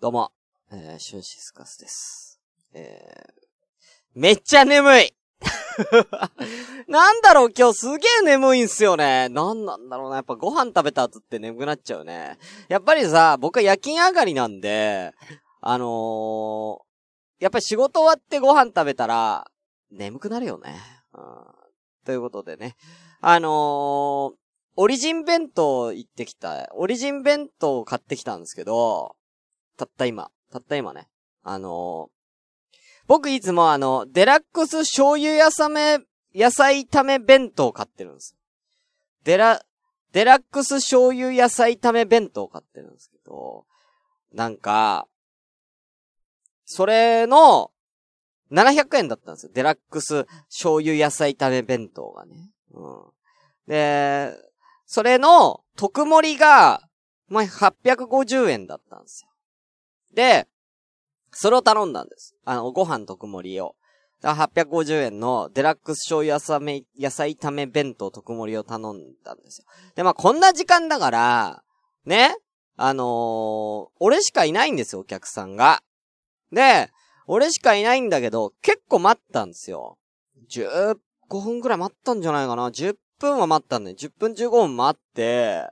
どうも、えー、シュンシスカスです。えー、めっちゃ眠い なんだろう、今日すげえ眠いんすよね。なんなんだろうな。やっぱご飯食べた後って眠くなっちゃうね。やっぱりさ、僕は夜勤上がりなんで、あのー、やっぱり仕事終わってご飯食べたら、眠くなるよね。うん、ということでね。あのー、オリジン弁当行ってきた。オリジン弁当を買ってきたんですけど、たった今。たった今ね。あのー、僕いつもあの、デラックス醤油やさめ、野菜炒め弁当買ってるんです。デラ、デラックス醤油野菜炒め弁当買ってるんですけど、なんか、それの、700円だったんですよ。デラックス醤油野菜炒め弁当がね。うん。で、それの特盛りが、まあ、850円だったんですよ。で、それを頼んだんです。あの、ご飯特盛りを。だから850円のデラックス醤油野菜野菜炒め弁当特盛りを頼んだんですよ。で、まあ、こんな時間だから、ね、あのー、俺しかいないんですよ、お客さんが。で、俺しかいないんだけど、結構待ったんですよ。15分くらい待ったんじゃないかな。10分は待ったんだよ。10分15分待って、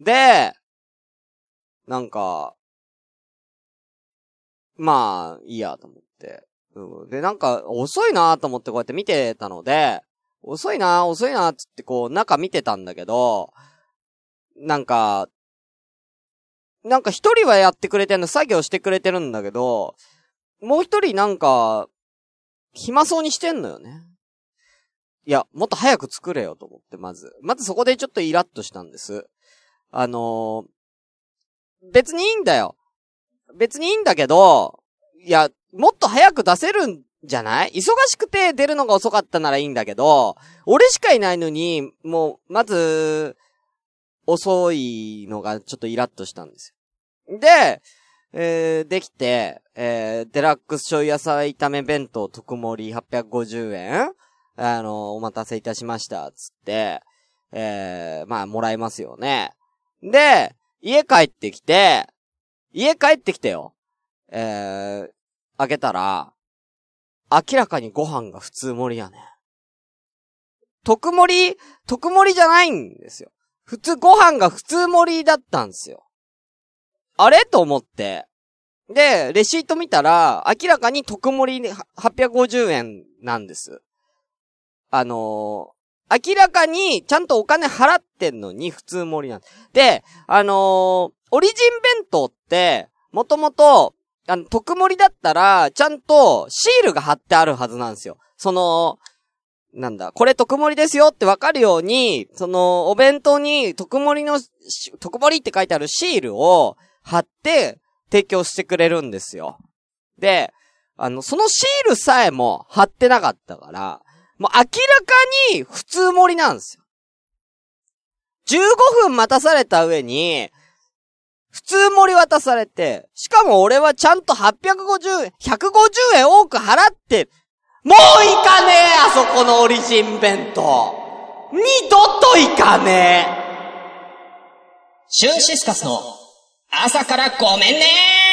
で、なんか、まあ、いいやと思って。うん、で、なんか、遅いなと思ってこうやって見てたので、遅いな遅いなつってこう、中見てたんだけど、なんか、なんか一人はやってくれてんの、作業してくれてるんだけど、もう一人なんか、暇そうにしてんのよね。いや、もっと早く作れよと思って、まず。まずそこでちょっとイラッとしたんです。あのー、別にいいんだよ。別にいいんだけど、いや、もっと早く出せるんじゃない？忙しくて出るのが遅かったならいいんだけど、俺しかいないのに、もう、まず、遅いのがちょっとイラッとしたんですよ。で、えー、できて、えー、デラックス醤油野菜炒め弁当特盛り850円あの、お待たせいたしました、つって、えー、まあ、もらえますよね。で、家帰ってきて、家帰ってきてよ。えー、開けたら、明らかにご飯が普通盛りやね。特盛り、特盛りじゃないんですよ。普通、ご飯が普通盛りだったんですよ。あれ？と思って。で、レシート見たら、明らかに特盛り850円なんです。あのー、明らかにちゃんとお金払ってんのに普通盛りなんで、あのー、オリジン弁当って、もともと、あの、特盛りだったら、ちゃんとシールが貼ってあるはずなんですよ。その、なんだ、これ特盛りですよってわかるように、その、お弁当に特盛りの、特盛りって書いてあるシールを貼って提供してくれるんですよ。で、あの、そのシールさえも貼ってなかったから、もう明らかに普通盛りなんですよ。15分待たされた上に、普通盛り渡されて、しかも俺はちゃんと850、150円多く払って、もう行かねえあそこのオリジン弁当。二度と行かねえ。シュンシスカスの朝からごめんねー。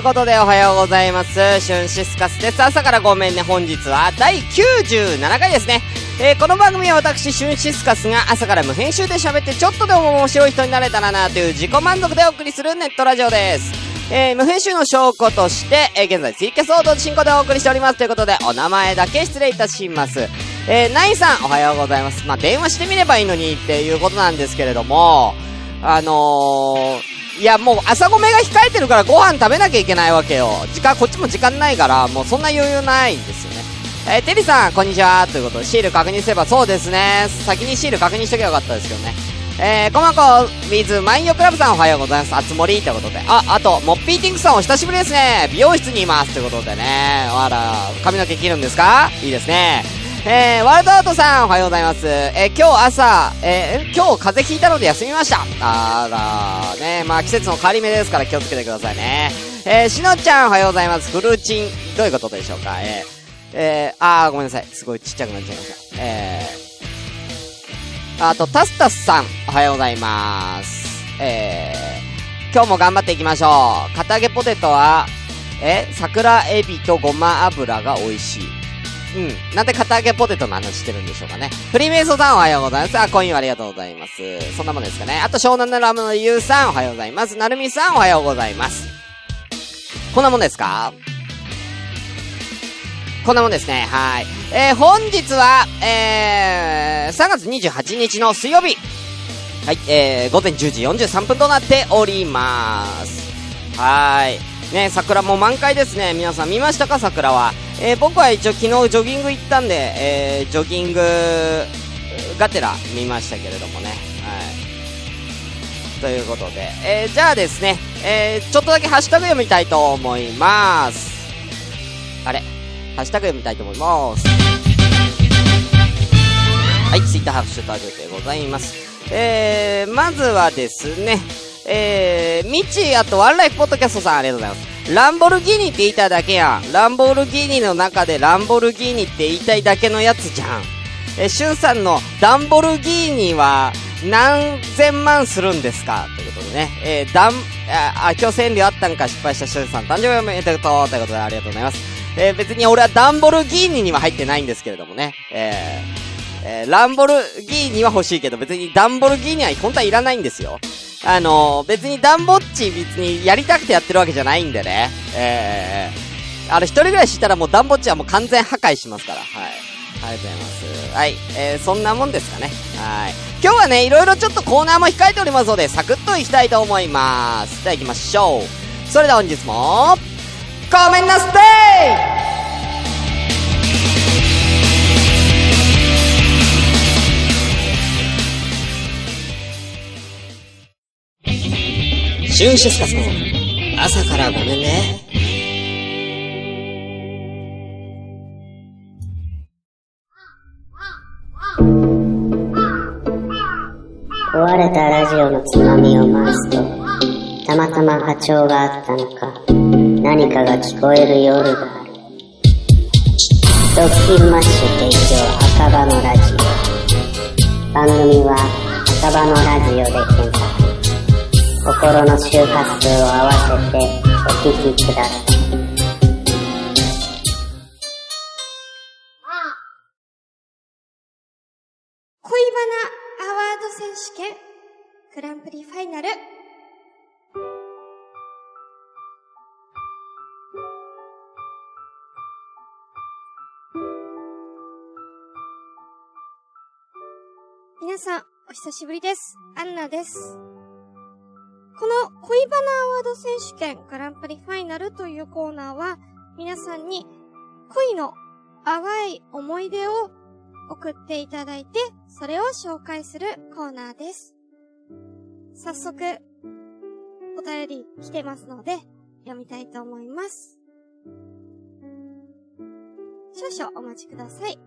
ということでおはようございます。シュンシスカスです。朝からごめんね。本日は第97回ですね。えーこの番組は私、シュンシスカスが朝から無編集で喋ってちょっとでも面白い人になれたらなという自己満足でお送りするネットラジオです。えー無編集の証拠として、えー現在ツイキャスを同時進行でお送りしております。ということで、お名前だけ失礼いたします。えー、ナインさん、おはようございます。まあ、電話してみればいいのにっていうことなんですけれども、あのー、いや、もう朝ごめが控えてるからご飯食べなきゃいけないわけよ。時間、こっちも時間ないから、もうそんな余裕ないんですよね。えー、テリーさん、こんにちは。ということで、シール確認すればそうですね。先にシール確認しとけばよかったですけどね。えー、コマコ、ミズ、マインヨクラブさんおはようございます。あつ森ということで。あ、あと、モッピーティンクさんお久しぶりですね。美容室にいます。ということでね。あら、髪の毛切るんですか？いいですね。えー、ワールドアートさんおはようございます。えー、今日朝、えー、今日風邪ひいたので休みました。あら、ね、まあ季節の変わり目ですから気をつけてくださいね。えー、しのちゃんおはようございます。フルーチン、どういうことでしょうか？えー、えー、あー、ごめんなさい。すごいちっちゃくなっちゃいました。えー、あと、タスタスさん、おはようございます。えー、今日も頑張っていきましょう。片揚げポテトは、え、桜エビとごま油が美味しい。うん。なんで片揚げポテトの話してるんでしょうかね。フリーメイソさんおはようございます。あ、コインありがとうございます。そんなもんですかね。あと、湘南のラムのゆうさんおはようございます。なるみさんおはようございます。こんなもんですか？こんなもんですね。はい。えー、本日は、えー、3月28日の水曜日。はい、えー、午前10時43分となっております。はい。ね、桜も満開ですね。皆さん見ましたか桜は？えー、僕は一応昨日ジョギング行ったんで、えー、ジョギングがてら見ましたけれどもね。はい。ということで、えー、じゃあですね、えー、ちょっとだけハッシュタグ読みたいと思います。あれ？ハッシュタグ読みたいと思います。はい、ツイッターハッシュタグでございます。えー、まずはですね、えー、ミチー、あとワンライフポッドキャストさんありがとうございます。ランボルギーニって言いたいだけやん。ランボルギーニの中でランボルギーニって言いたいだけのやつじゃん。えー、シュンさんのダンボルギーニは何千万するんですか？ということでね。えー、ダン、あ、今日千里あったんか失敗したシュンさん誕生日おめでとうということでありがとうございます。えー、別に俺はダンボルギーニには入ってないんですけれどもね。えー、えー、ランボルギーニは欲しいけど、別にダンボルギーニは本当はいらないんですよ。あのー、別にダンボッチ別にやりたくてやってるわけじゃないんでね。えー、あれ一人暮らししたらもうダンボッチはもう完全破壊しますから。はい。ありがとうございます。はい。えー、そんなもんですかね。はい。今日はね、いろいろちょっとコーナーも控えておりますので、サクッといきたいと思います。では行きましょう。それでは本日も、ごめんなステイシュンシスカスの朝からごめんね。壊れたラジオのつまみを回すと、たまたま波長があったのか、何かが聞こえる夜がある。ドッキンマッシュ提供赤羽のラジオ。番組は赤羽のラジオで検索。心の周波数を合わせてお聞きください。恋バナアワード選手権グランプリファイナル皆さん、お久しぶりです。アンナです。この恋バナアワード選手権グランプリファイナルというコーナーは皆さんに恋の淡い思い出を送っていただいてそれを紹介するコーナーです。早速お便り来てますので読みたいと思います。少々お待ちください。こ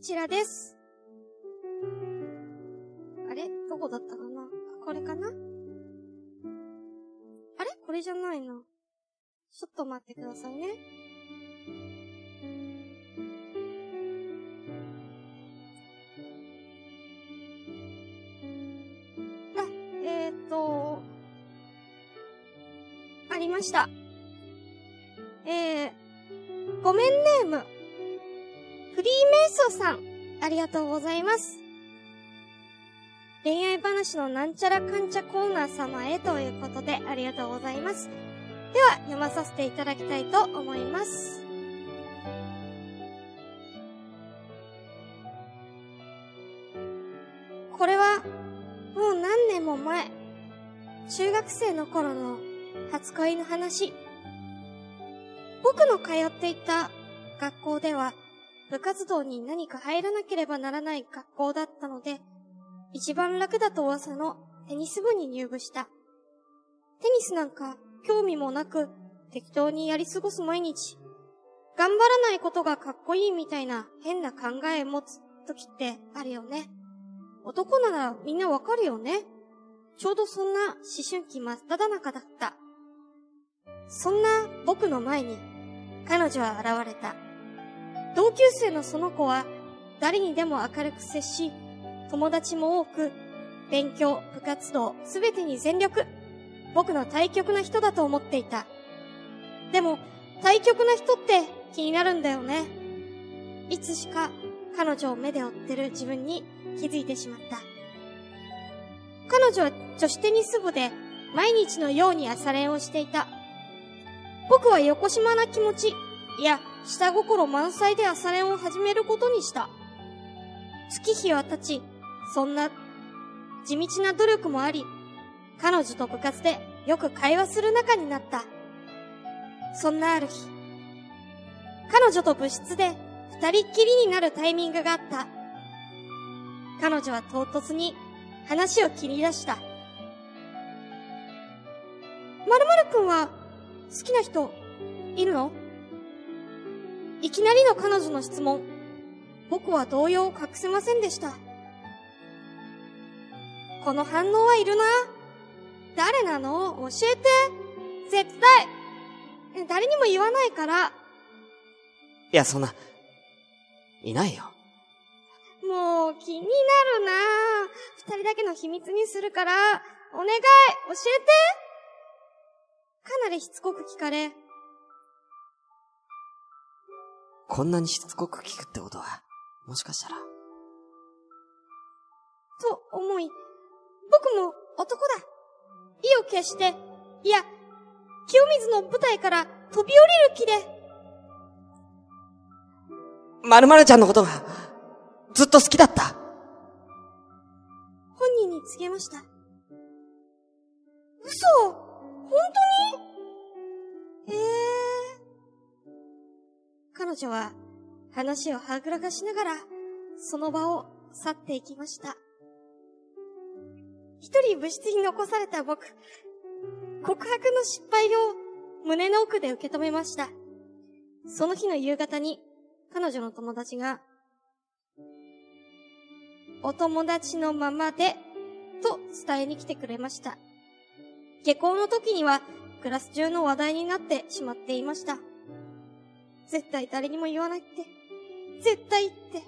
ちらです。どこだったかな？これかな？あれ？これじゃないな。ちょっと待ってくださいね。あ、えーと、ありました。えー、ごめんネーム、フリーメイソーさん、ありがとうございます。恋愛話のなんちゃらかんちゃコーナー様へということでありがとうございます。では、読まさせていただきたいと思います。これは、もう何年も前、中学生の頃の初恋の話。僕の通っていた学校では、部活動に何か入らなければならない学校だったので、一番楽だと噂のテニス部に入部した。テニスなんか興味もなく適当にやり過ごす毎日。頑張らないことがかっこいいみたいな変な考え持つ時ってあるよね。男ならみんなわかるよね。ちょうどそんな思春期真っ只中だった。そんな僕の前に彼女は現れた。同級生のその子は誰にでも明るく接し、友達も多く、勉強、部活動、すべてに全力。僕の対極な人だと思っていた。でも、対極な人って気になるんだよね。いつしか彼女を目で追ってる自分に気づいてしまった。彼女は女子テニス部で毎日のように朝練をしていた。僕は横島な気持ち、いや、下心満載で朝練を始めることにした。月日は経ち、そんな地道な努力もあり、彼女と部活でよく会話する仲になった。そんなある日、彼女と部室で二人っきりになるタイミングがあった。彼女は唐突に話を切り出した。まるまるくんは好きな人いるのいきなりの彼女の質問。僕は動揺を隠せませんでした。この反応はいるな。誰なの？教えて。絶対。誰にも言わないから。いや、そんな、いないよ。もう気になるな二人だけの秘密にするから、お願い、教えてかなりしつこく聞かれ、こんなにしつこく聞くってことは、もしかしたら、と思い、僕も男だ。意を決して、いや、清水の舞台から飛び降りる気で、まるまるちゃんのことが、ずっと好きだった。本人に告げました。嘘本当に？ええ彼女は話をはぐらかしながら、その場を去っていきました。一人部室に残された僕、告白の失敗を胸の奥で受け止めました。その日の夕方に、彼女の友達が、お友達のままで、と伝えに来てくれました。下校の時には、クラス中の話題になってしまっていました。絶対誰にも言わないって。絶対って。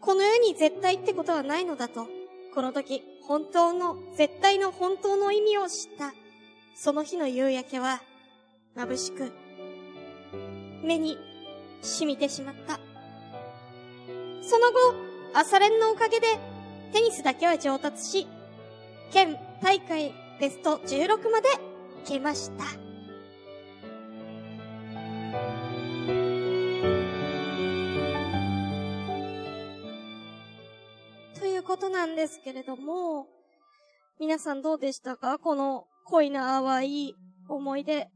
この世に絶対ってことはないのだと、この時、本当の、絶対の本当の意味を知った。その日の夕焼けは、眩しく、目に染みてしまった。その後、朝練のおかげで、テニスだけは上達し、県大会ベスト16まで行けました。ことなんですけれども、皆さんどうでしたか？この恋の淡い思い出。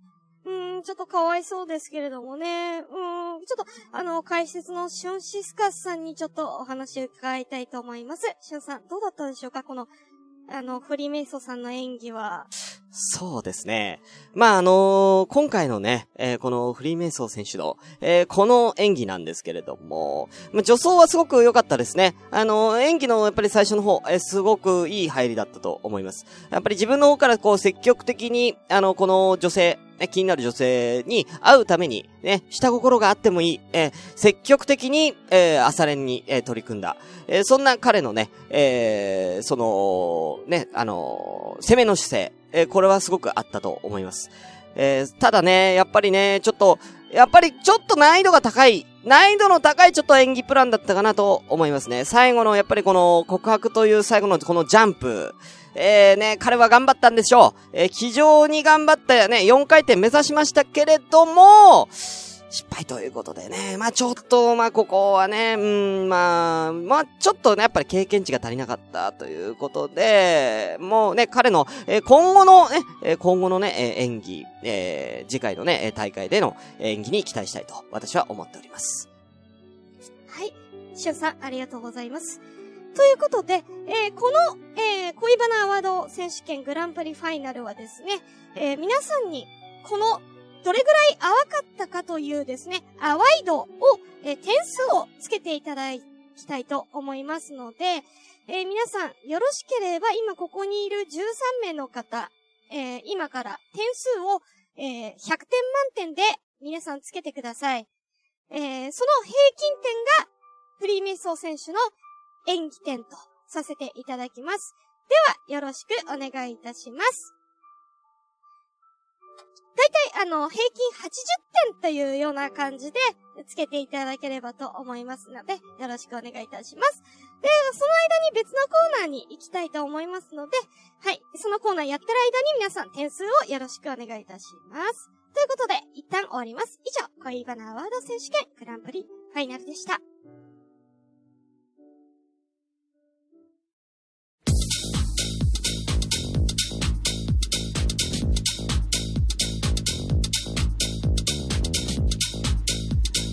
うーん、ちょっとかわいそうですけれどもね。うーん、ちょっと、あの、解説のシュンシスカスさんにちょっとお話を伺いたいと思います。シュンさん、どうだったでしょうか？この、あの、フリーメイソさんの演技は。そうですね。まあ、あのー今回のね、えーこのフリーメイソー選手の、えーこの演技なんですけれども、まあ、助走はすごく良かったですね。あの演技のやっぱり最初の方、えすごくいい入りだったと思います。やっぱり自分の方からこう積極的に、あの、この女性、ね気になる女性に会うために、ね、下心があってもいい、えー積極的に、えー朝練に、えー取り組んだ。えーそんな彼のね、えーその、ね、あのー攻めの姿勢、えーこれはすごくあったと思います。えーただね、やっぱりね、ちょっと、やっぱりちょっと難易度が高い、難易度の高いちょっと演技プランだったかなと思いますね。最後のやっぱりこの告白という最後のこのジャンプ、えー、ね、彼は頑張ったんでしょう。えー非常に頑張ったよね、4回転目指しましたけれども、失敗ということでね。まあちょっと、まあここはね、うん、まあ、まあちょっとね、やっぱり経験値が足りなかったということで、もうね、彼の、えー今後のね、え今後のね、え演技、えー次回のね、大会での演技に期待したいと、私は思っております。はい。しゅんさん、ありがとうございます。ということで、えーこの、えー恋バナアワード選手権グランプリファイナルはですね、えー皆さんに、この、どれぐらい淡かったかというですね、淡い度を、え点数をつけていただきたいと思いますので、えー皆さん、よろしければ、今ここにいる13名の方、えー今から点数を、えー100点満点で皆さんつけてください。えその平均点が、フリーメイソー選手の演技点とさせていただきます。では、よろしくお願いいたします。だいたい、あの、平均80点というような感じで、つけていただければと思いますので、よろしくお願いいたします。で、その間に別のコーナーに行きたいと思いますので、はい。そのコーナーやってる間に皆さん点数をよろしくお願いいたします。ということで、一旦終わります。以上、恋バナアワード選手権グランプリファイナルでした。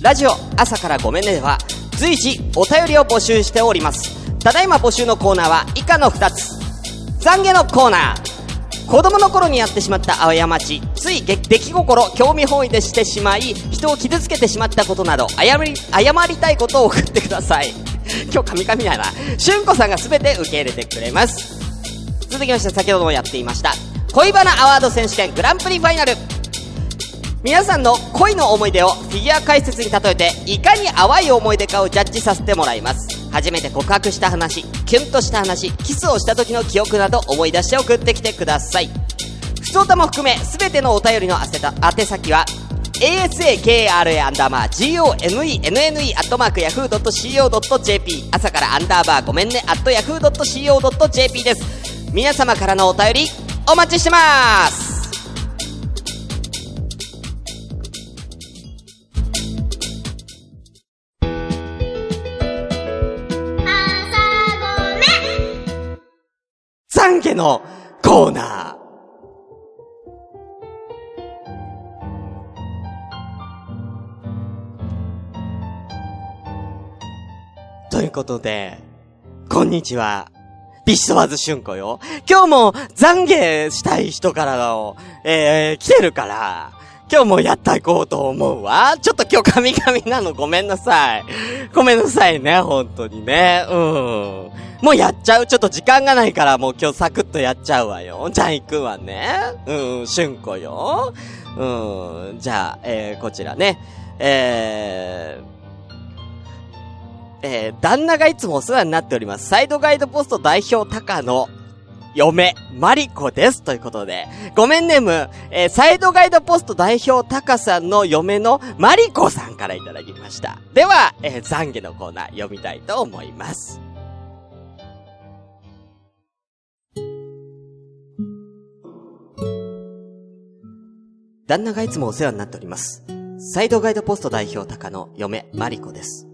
ラジオ朝からごめんねでは随時お便りを募集しております。ただいま募集のコーナーは以下の2つ。懺悔のコーナー。子供の頃にやってしまった過ち、つい出来心、興味本位でしてしまい、人を傷つけてしまったことなど、謝り、謝りたいことを送ってください。今日カミカミだな。しゅんこさんが全て受け入れてくれます。続きまして先ほどもやっていました。恋バナアワード選手権グランプリファイナル。皆さんの恋の思い出をフィギュア解説に例えて、いかに淡い思い出かをジャッジさせてもらいます。初めて告白した話、キュンとした話、キスをした時の記憶など思い出して送ってきてください。普通歌も含め、すべてのお便りの宛先は、asakra アンダーマー gomenne アットマーク yahoo.co.jp 朝からアンダーバーごめんねアット yahoo.co.jp です。皆様からのお便り、お待ちしてます懺悔のコーナー。ということで、こんにちは。ビシソワーズシュンコよ。今日も懺悔したい人からの、えー、来てるから、今日もやっていこうと思うわ。ちょっと今日神々なのごめんなさい。ごめんなさいね、本当にね。うん。もうやっちゃう。ちょっと時間がないからもう今日サクッとやっちゃうわよ。じゃあ行くわね。うん、しゅんこよ。うん、じゃあ、えー、こちらね。えー、えー、旦那がいつもお世話になっております。サイドガイドポスト代表高の嫁、マリコです。ということで、ごめんねむ、えー、サイドガイドポスト代表高さんの嫁のマリコさんからいただきました。では、えー、懺悔のコーナー読みたいと思います。旦那がいつもお世話になっております。サイドガイドポスト代表高の嫁、マリコです。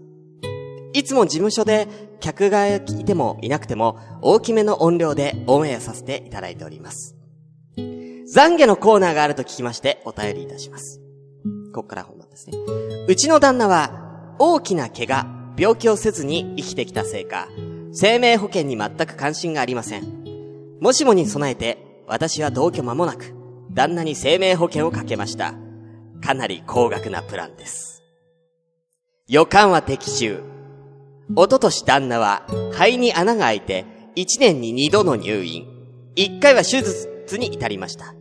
いつも事務所で客がいてもいなくても大きめの音量でオンエアさせていただいております。懺悔のコーナーがあると聞きましてお便りいたします。こっから本番ですね。うちの旦那は大きな怪我、病気をせずに生きてきたせいか、生命保険に全く関心がありません。もしもに備えて私は同居間もなく旦那に生命保険をかけました。かなり高額なプランです。予感は的中。おととし旦那は肺に穴が開いて1年に2度の入院。1回は手術に至りました。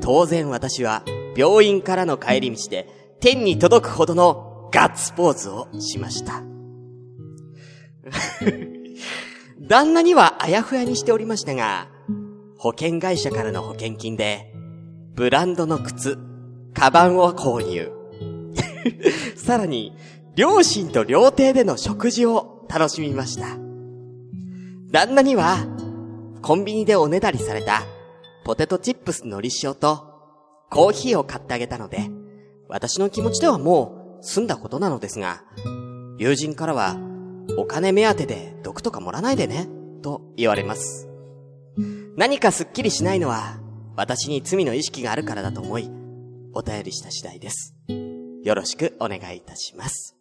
当然私は病院からの帰り道で天に届くほどのガッツポーズをしました。旦那にはあやふやにしておりましたが、保険会社からの保険金で、ブランドの靴、カバンを購入。さらに、両親と料亭での食事を楽しみました。旦那には、コンビニでおねだりされた、ポテトチップスのり塩と、コーヒーを買ってあげたので、私の気持ちではもう済んだことなのですが、友人からは、お金目当てで毒とか盛らないでね、と言われます。何かすっきりしないのは、私に罪の意識があるからだと思い、お便りした次第です。よろしくお願いいたします。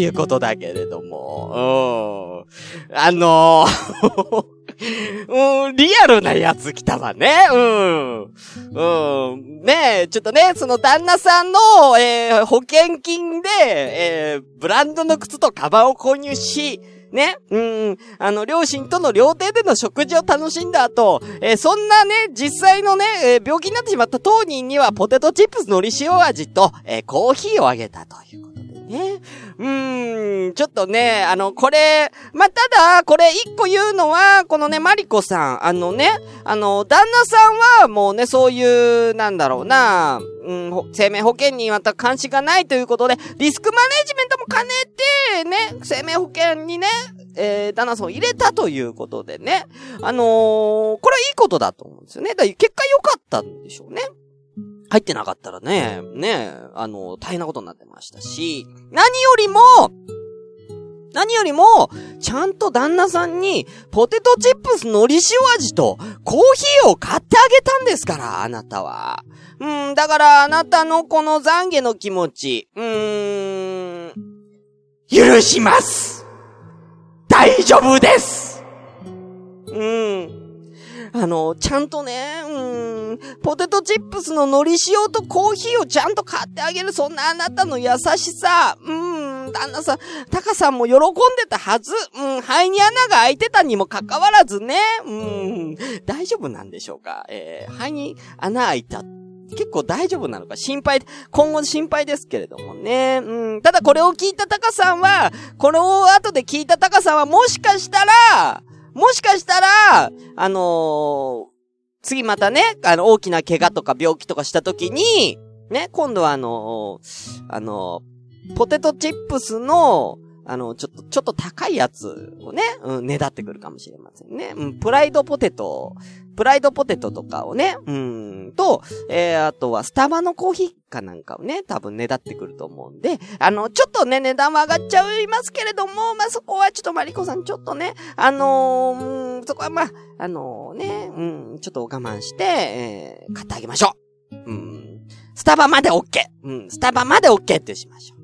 いうことだけれども、うん。あのー うん、リアルなやつ来たわね。うん。うん。ねえ、ちょっとね、その旦那さんの、えー、保険金で、えー、ブランドの靴とカバンを購入し、ね、うん、あの、両親との料亭での食事を楽しんだ後、えーそんなね、実際のね、えー病気になってしまった当人にはポテトチップスのり塩味と、えーコーヒーをあげたということね。うーん、ちょっとね、あの、これ、まあ、ただ、これ一個言うのは、このね、マリコさん、あのね、あの、旦那さんはもうね、そういう、なんだろうな、うん、生命保険にまた関心がないということで、リスクマネジメントも兼ねて、ね、生命保険にね、えー、旦那さんを入れたということでね、あのーこれはいいことだと思うんですよね。だから結果良かったんでしょうね。入ってなかったらね、ね、あの、大変なことになってましたし、何よりも、何よりも、ちゃんと旦那さんに、ポテトチップスのり塩味と、コーヒーを買ってあげたんですから、あなたは。うん、だから、あなたのこの懺悔の気持ち、うーん、許します大丈夫ですうん。あの、ちゃんとね、うん、ポテトチップスの海苔塩とコーヒーをちゃんと買ってあげる、そんなあなたの優しさ、うん、旦那さん、タカさんも喜んでたはず、うん、肺に穴が開いてたにもかかわらずね、うん、大丈夫なんでしょうか？えー、肺に穴開いた。結構大丈夫なのか心配、今後心配ですけれどもね。うん。ただこれを聞いたタカさんは、これを後で聞いたタカさんはもしかしたら、もしかしたら、あのー次またね、あの、大きな怪我とか病気とかした時に、ね、今度はあのーあのーポテトチップスの、あの、ちょっと、ちょっと高いやつをね、うん、ねだってくるかもしれませんね。うん、プライドポテト、プライドポテトとかをね、うん、と、えー、あとはスタバのコーヒーかなんかをね、多分ねだってくると思うんで、あの、ちょっとね、値段は上がっちゃいますけれども、まあ、そこはちょっとマリコさんちょっとね、あのーうんそこはまあ、あのね、うん、ちょっと我慢して、えー、買ってあげましょう。うん。スタバまで OK! うん、スタバまで OK ってしましょう。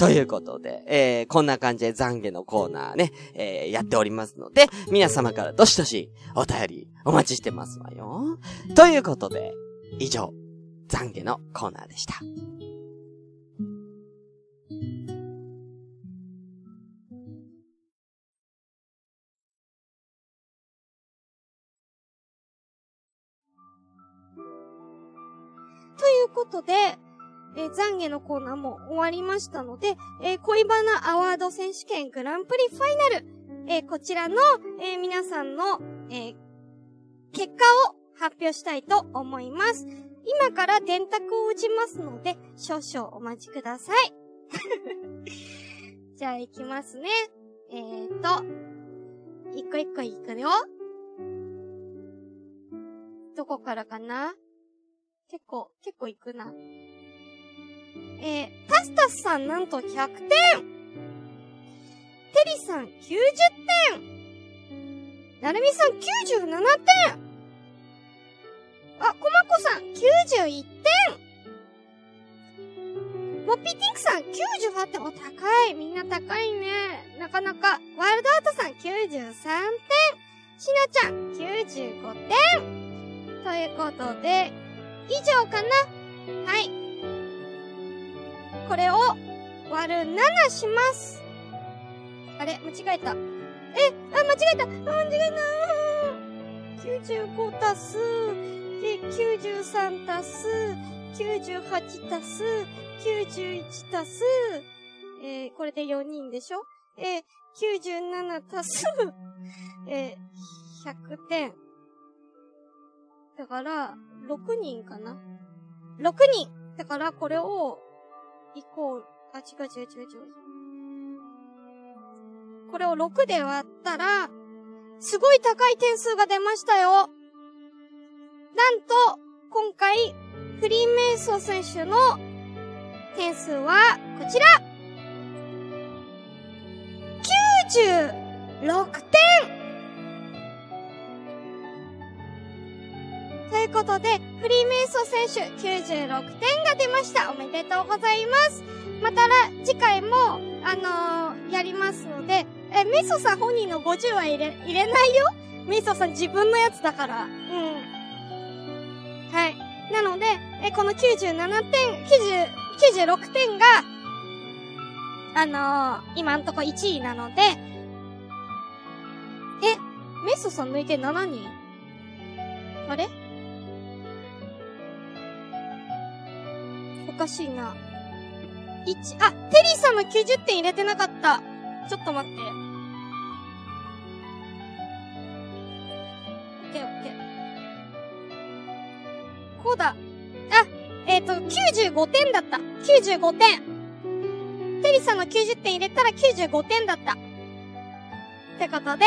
ということで、えー、こんな感じで懺悔のコーナーね、えー、やっておりますので、皆様からどしどしお便りお待ちしてますわよ。ということで、以上、懺悔のコーナーでした。ということで、えー懺悔のコーナーも終わりましたので、えー恋バナアワード選手権グランプリファイナル、えーこちらの、え皆さんの、え結果を発表したいと思います。今から電卓を打ちますので、少々お待ちください。じゃあ行きますね。えーと、一個一個いくよ。どこからかな？結構、結構いくな。えー、タスタスさんなんと100点。テリさん90点。なるみさん97点。あ、コマコさん91点。モッピーティンクさん98点。お、高い。みんな高いね。なかなか。ワイルドアートさん93点。しなちゃん95点。ということで、以上かな。はい。これを割る7します。あれ？間違えた。え、あ、間違えた。あ間違えた。95足す、で、93足す、98足す、91足す、えー、これで4人でしょ？えー、97足す、えー、100点。だから、6人かな ?6 人だから、これを、イコール、あ、違う違う違う違う。これを6で割ったら、すごい高い点数が出ましたよ。なんと、今回、フリーメイソー選手の点数は、こちら !96 点いういうことで、フリーメイソ選手96点が出ました。おめでとうございます。またら、次回も、あのーやりますので、え、メイソさん本人の50は入れ、入れないよ？メイソさん自分のやつだから。うん。はい。なので、え、この97点、90、96点が、あのー今んとこ1位なので、え、メイソさん抜いて7人？あれ？かしいな。1、あ、テリーさんの90点入れてなかった。ちょっと待って。オッケーオッケー。こうだ。あ、えっ、と、95点だった。95点。テリーさんの90点入れたら95点だった。ってことで、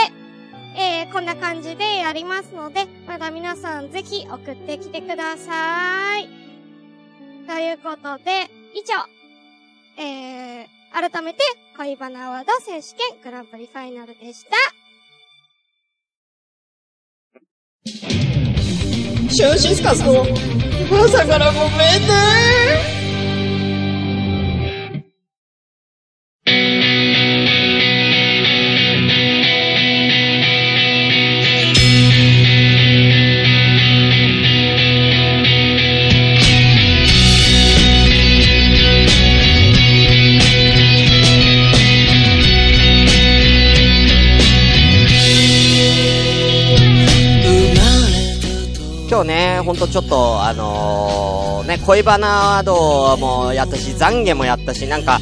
えー、こんな感じでやりますので、まだ皆さんぜひ送ってきてください。ということで、以上、えー、改めて、恋バナアワード選手権グランプリファイナルでした。シュンシスカスの朝からごめんねちょっと、あのー、ね、恋バナードもやったし、懺悔もやったし、なんか、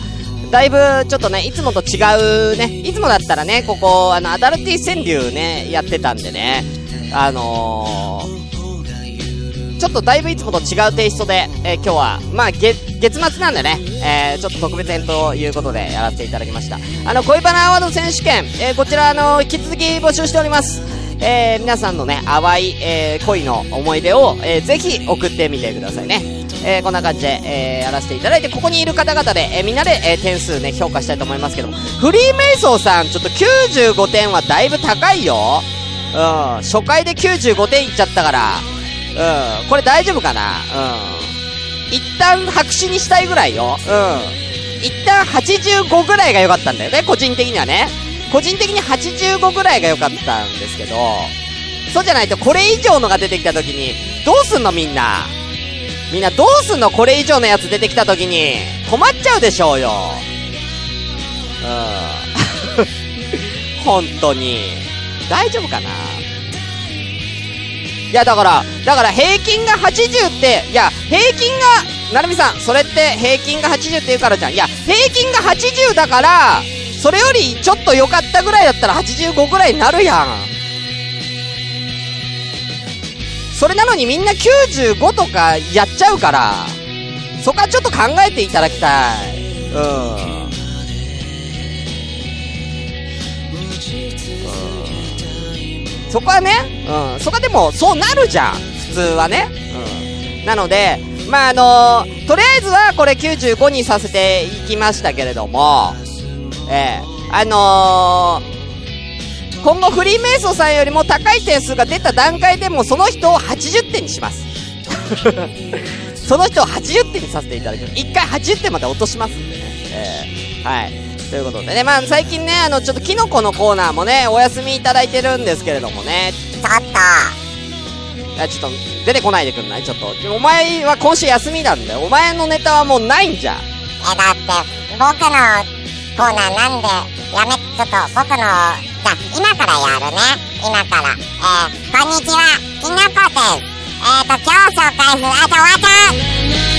だいぶ、ちょっとね、いつもと違うね、いつもだったらね、ここ、あの、アダルティ川柳ね、やってたんでね、あのー、ちょっとだいぶいつもと違うテイストで、えー今日は、まあ、月、月末なんでね、えー、ちょっと特別編ということでやらせていただきました。あの、恋バナアワード選手権、えこちら、あの引き続き募集しております。えー、皆さんのね、淡い、えー、恋の思い出を、えー、ぜひ送ってみてくださいね。えー、こんな感じで、えー、やらせていただいて、ここにいる方々で、えー、みんなで、えー、点数ね、評価したいと思いますけども、フリーメイソーさん、ちょっと95点はだいぶ高いよ。うん、初回で95点いっちゃったから、うん、これ大丈夫かな？うん。一旦白紙にしたいぐらいよ。うん。一旦85ぐらいが良かったんだよね、個人的にはね。個人的に85ぐらいが良かったんですけど、そうじゃないとこれ以上のが出てきた時に、どうすんのみんな？みんなどうすんのこれ以上のやつ出てきた時に。困っちゃうでしょうよ。うん。本当に。大丈夫かな？いや、だから、だから平均が80って、いや、平均が、なるみさん、それって平均が80って言うからじゃん。いや、平均が80だから、それよりちょっと良かったぐらいだったら85ぐらいになるやん。それなのにみんな95とかやっちゃうから、そこはちょっと考えていただきたい。うん。そこはね、うん、そこはでも、そうなるじゃん。普通はね。うん。なので、まあ、あのーとりあえずはこれ95にさせていきましたけれども、ええあのー、今後フリーメイソーさんよりも高い点数が出た段階でもその人を80点にします。その人を80点にさせていただきます。一回80点まで落としますんでね。ええはい。ということでね、まあ最近ね、あの、ちょっとキノコのコーナーもね、お休みいただいてるんですけれどもね、ちょっと、ちょっと、出てこないでくんない？ちょっと。お前は今週休みなんだよ。お前のネタはもうないんじゃん。え、だって、僕のコーナーなんで、やめ、ちょっと僕の、じゃ今からやるね。今から。えー、こんにちは、きなこです。えーと、今日紹介する、あ、じゃ終わった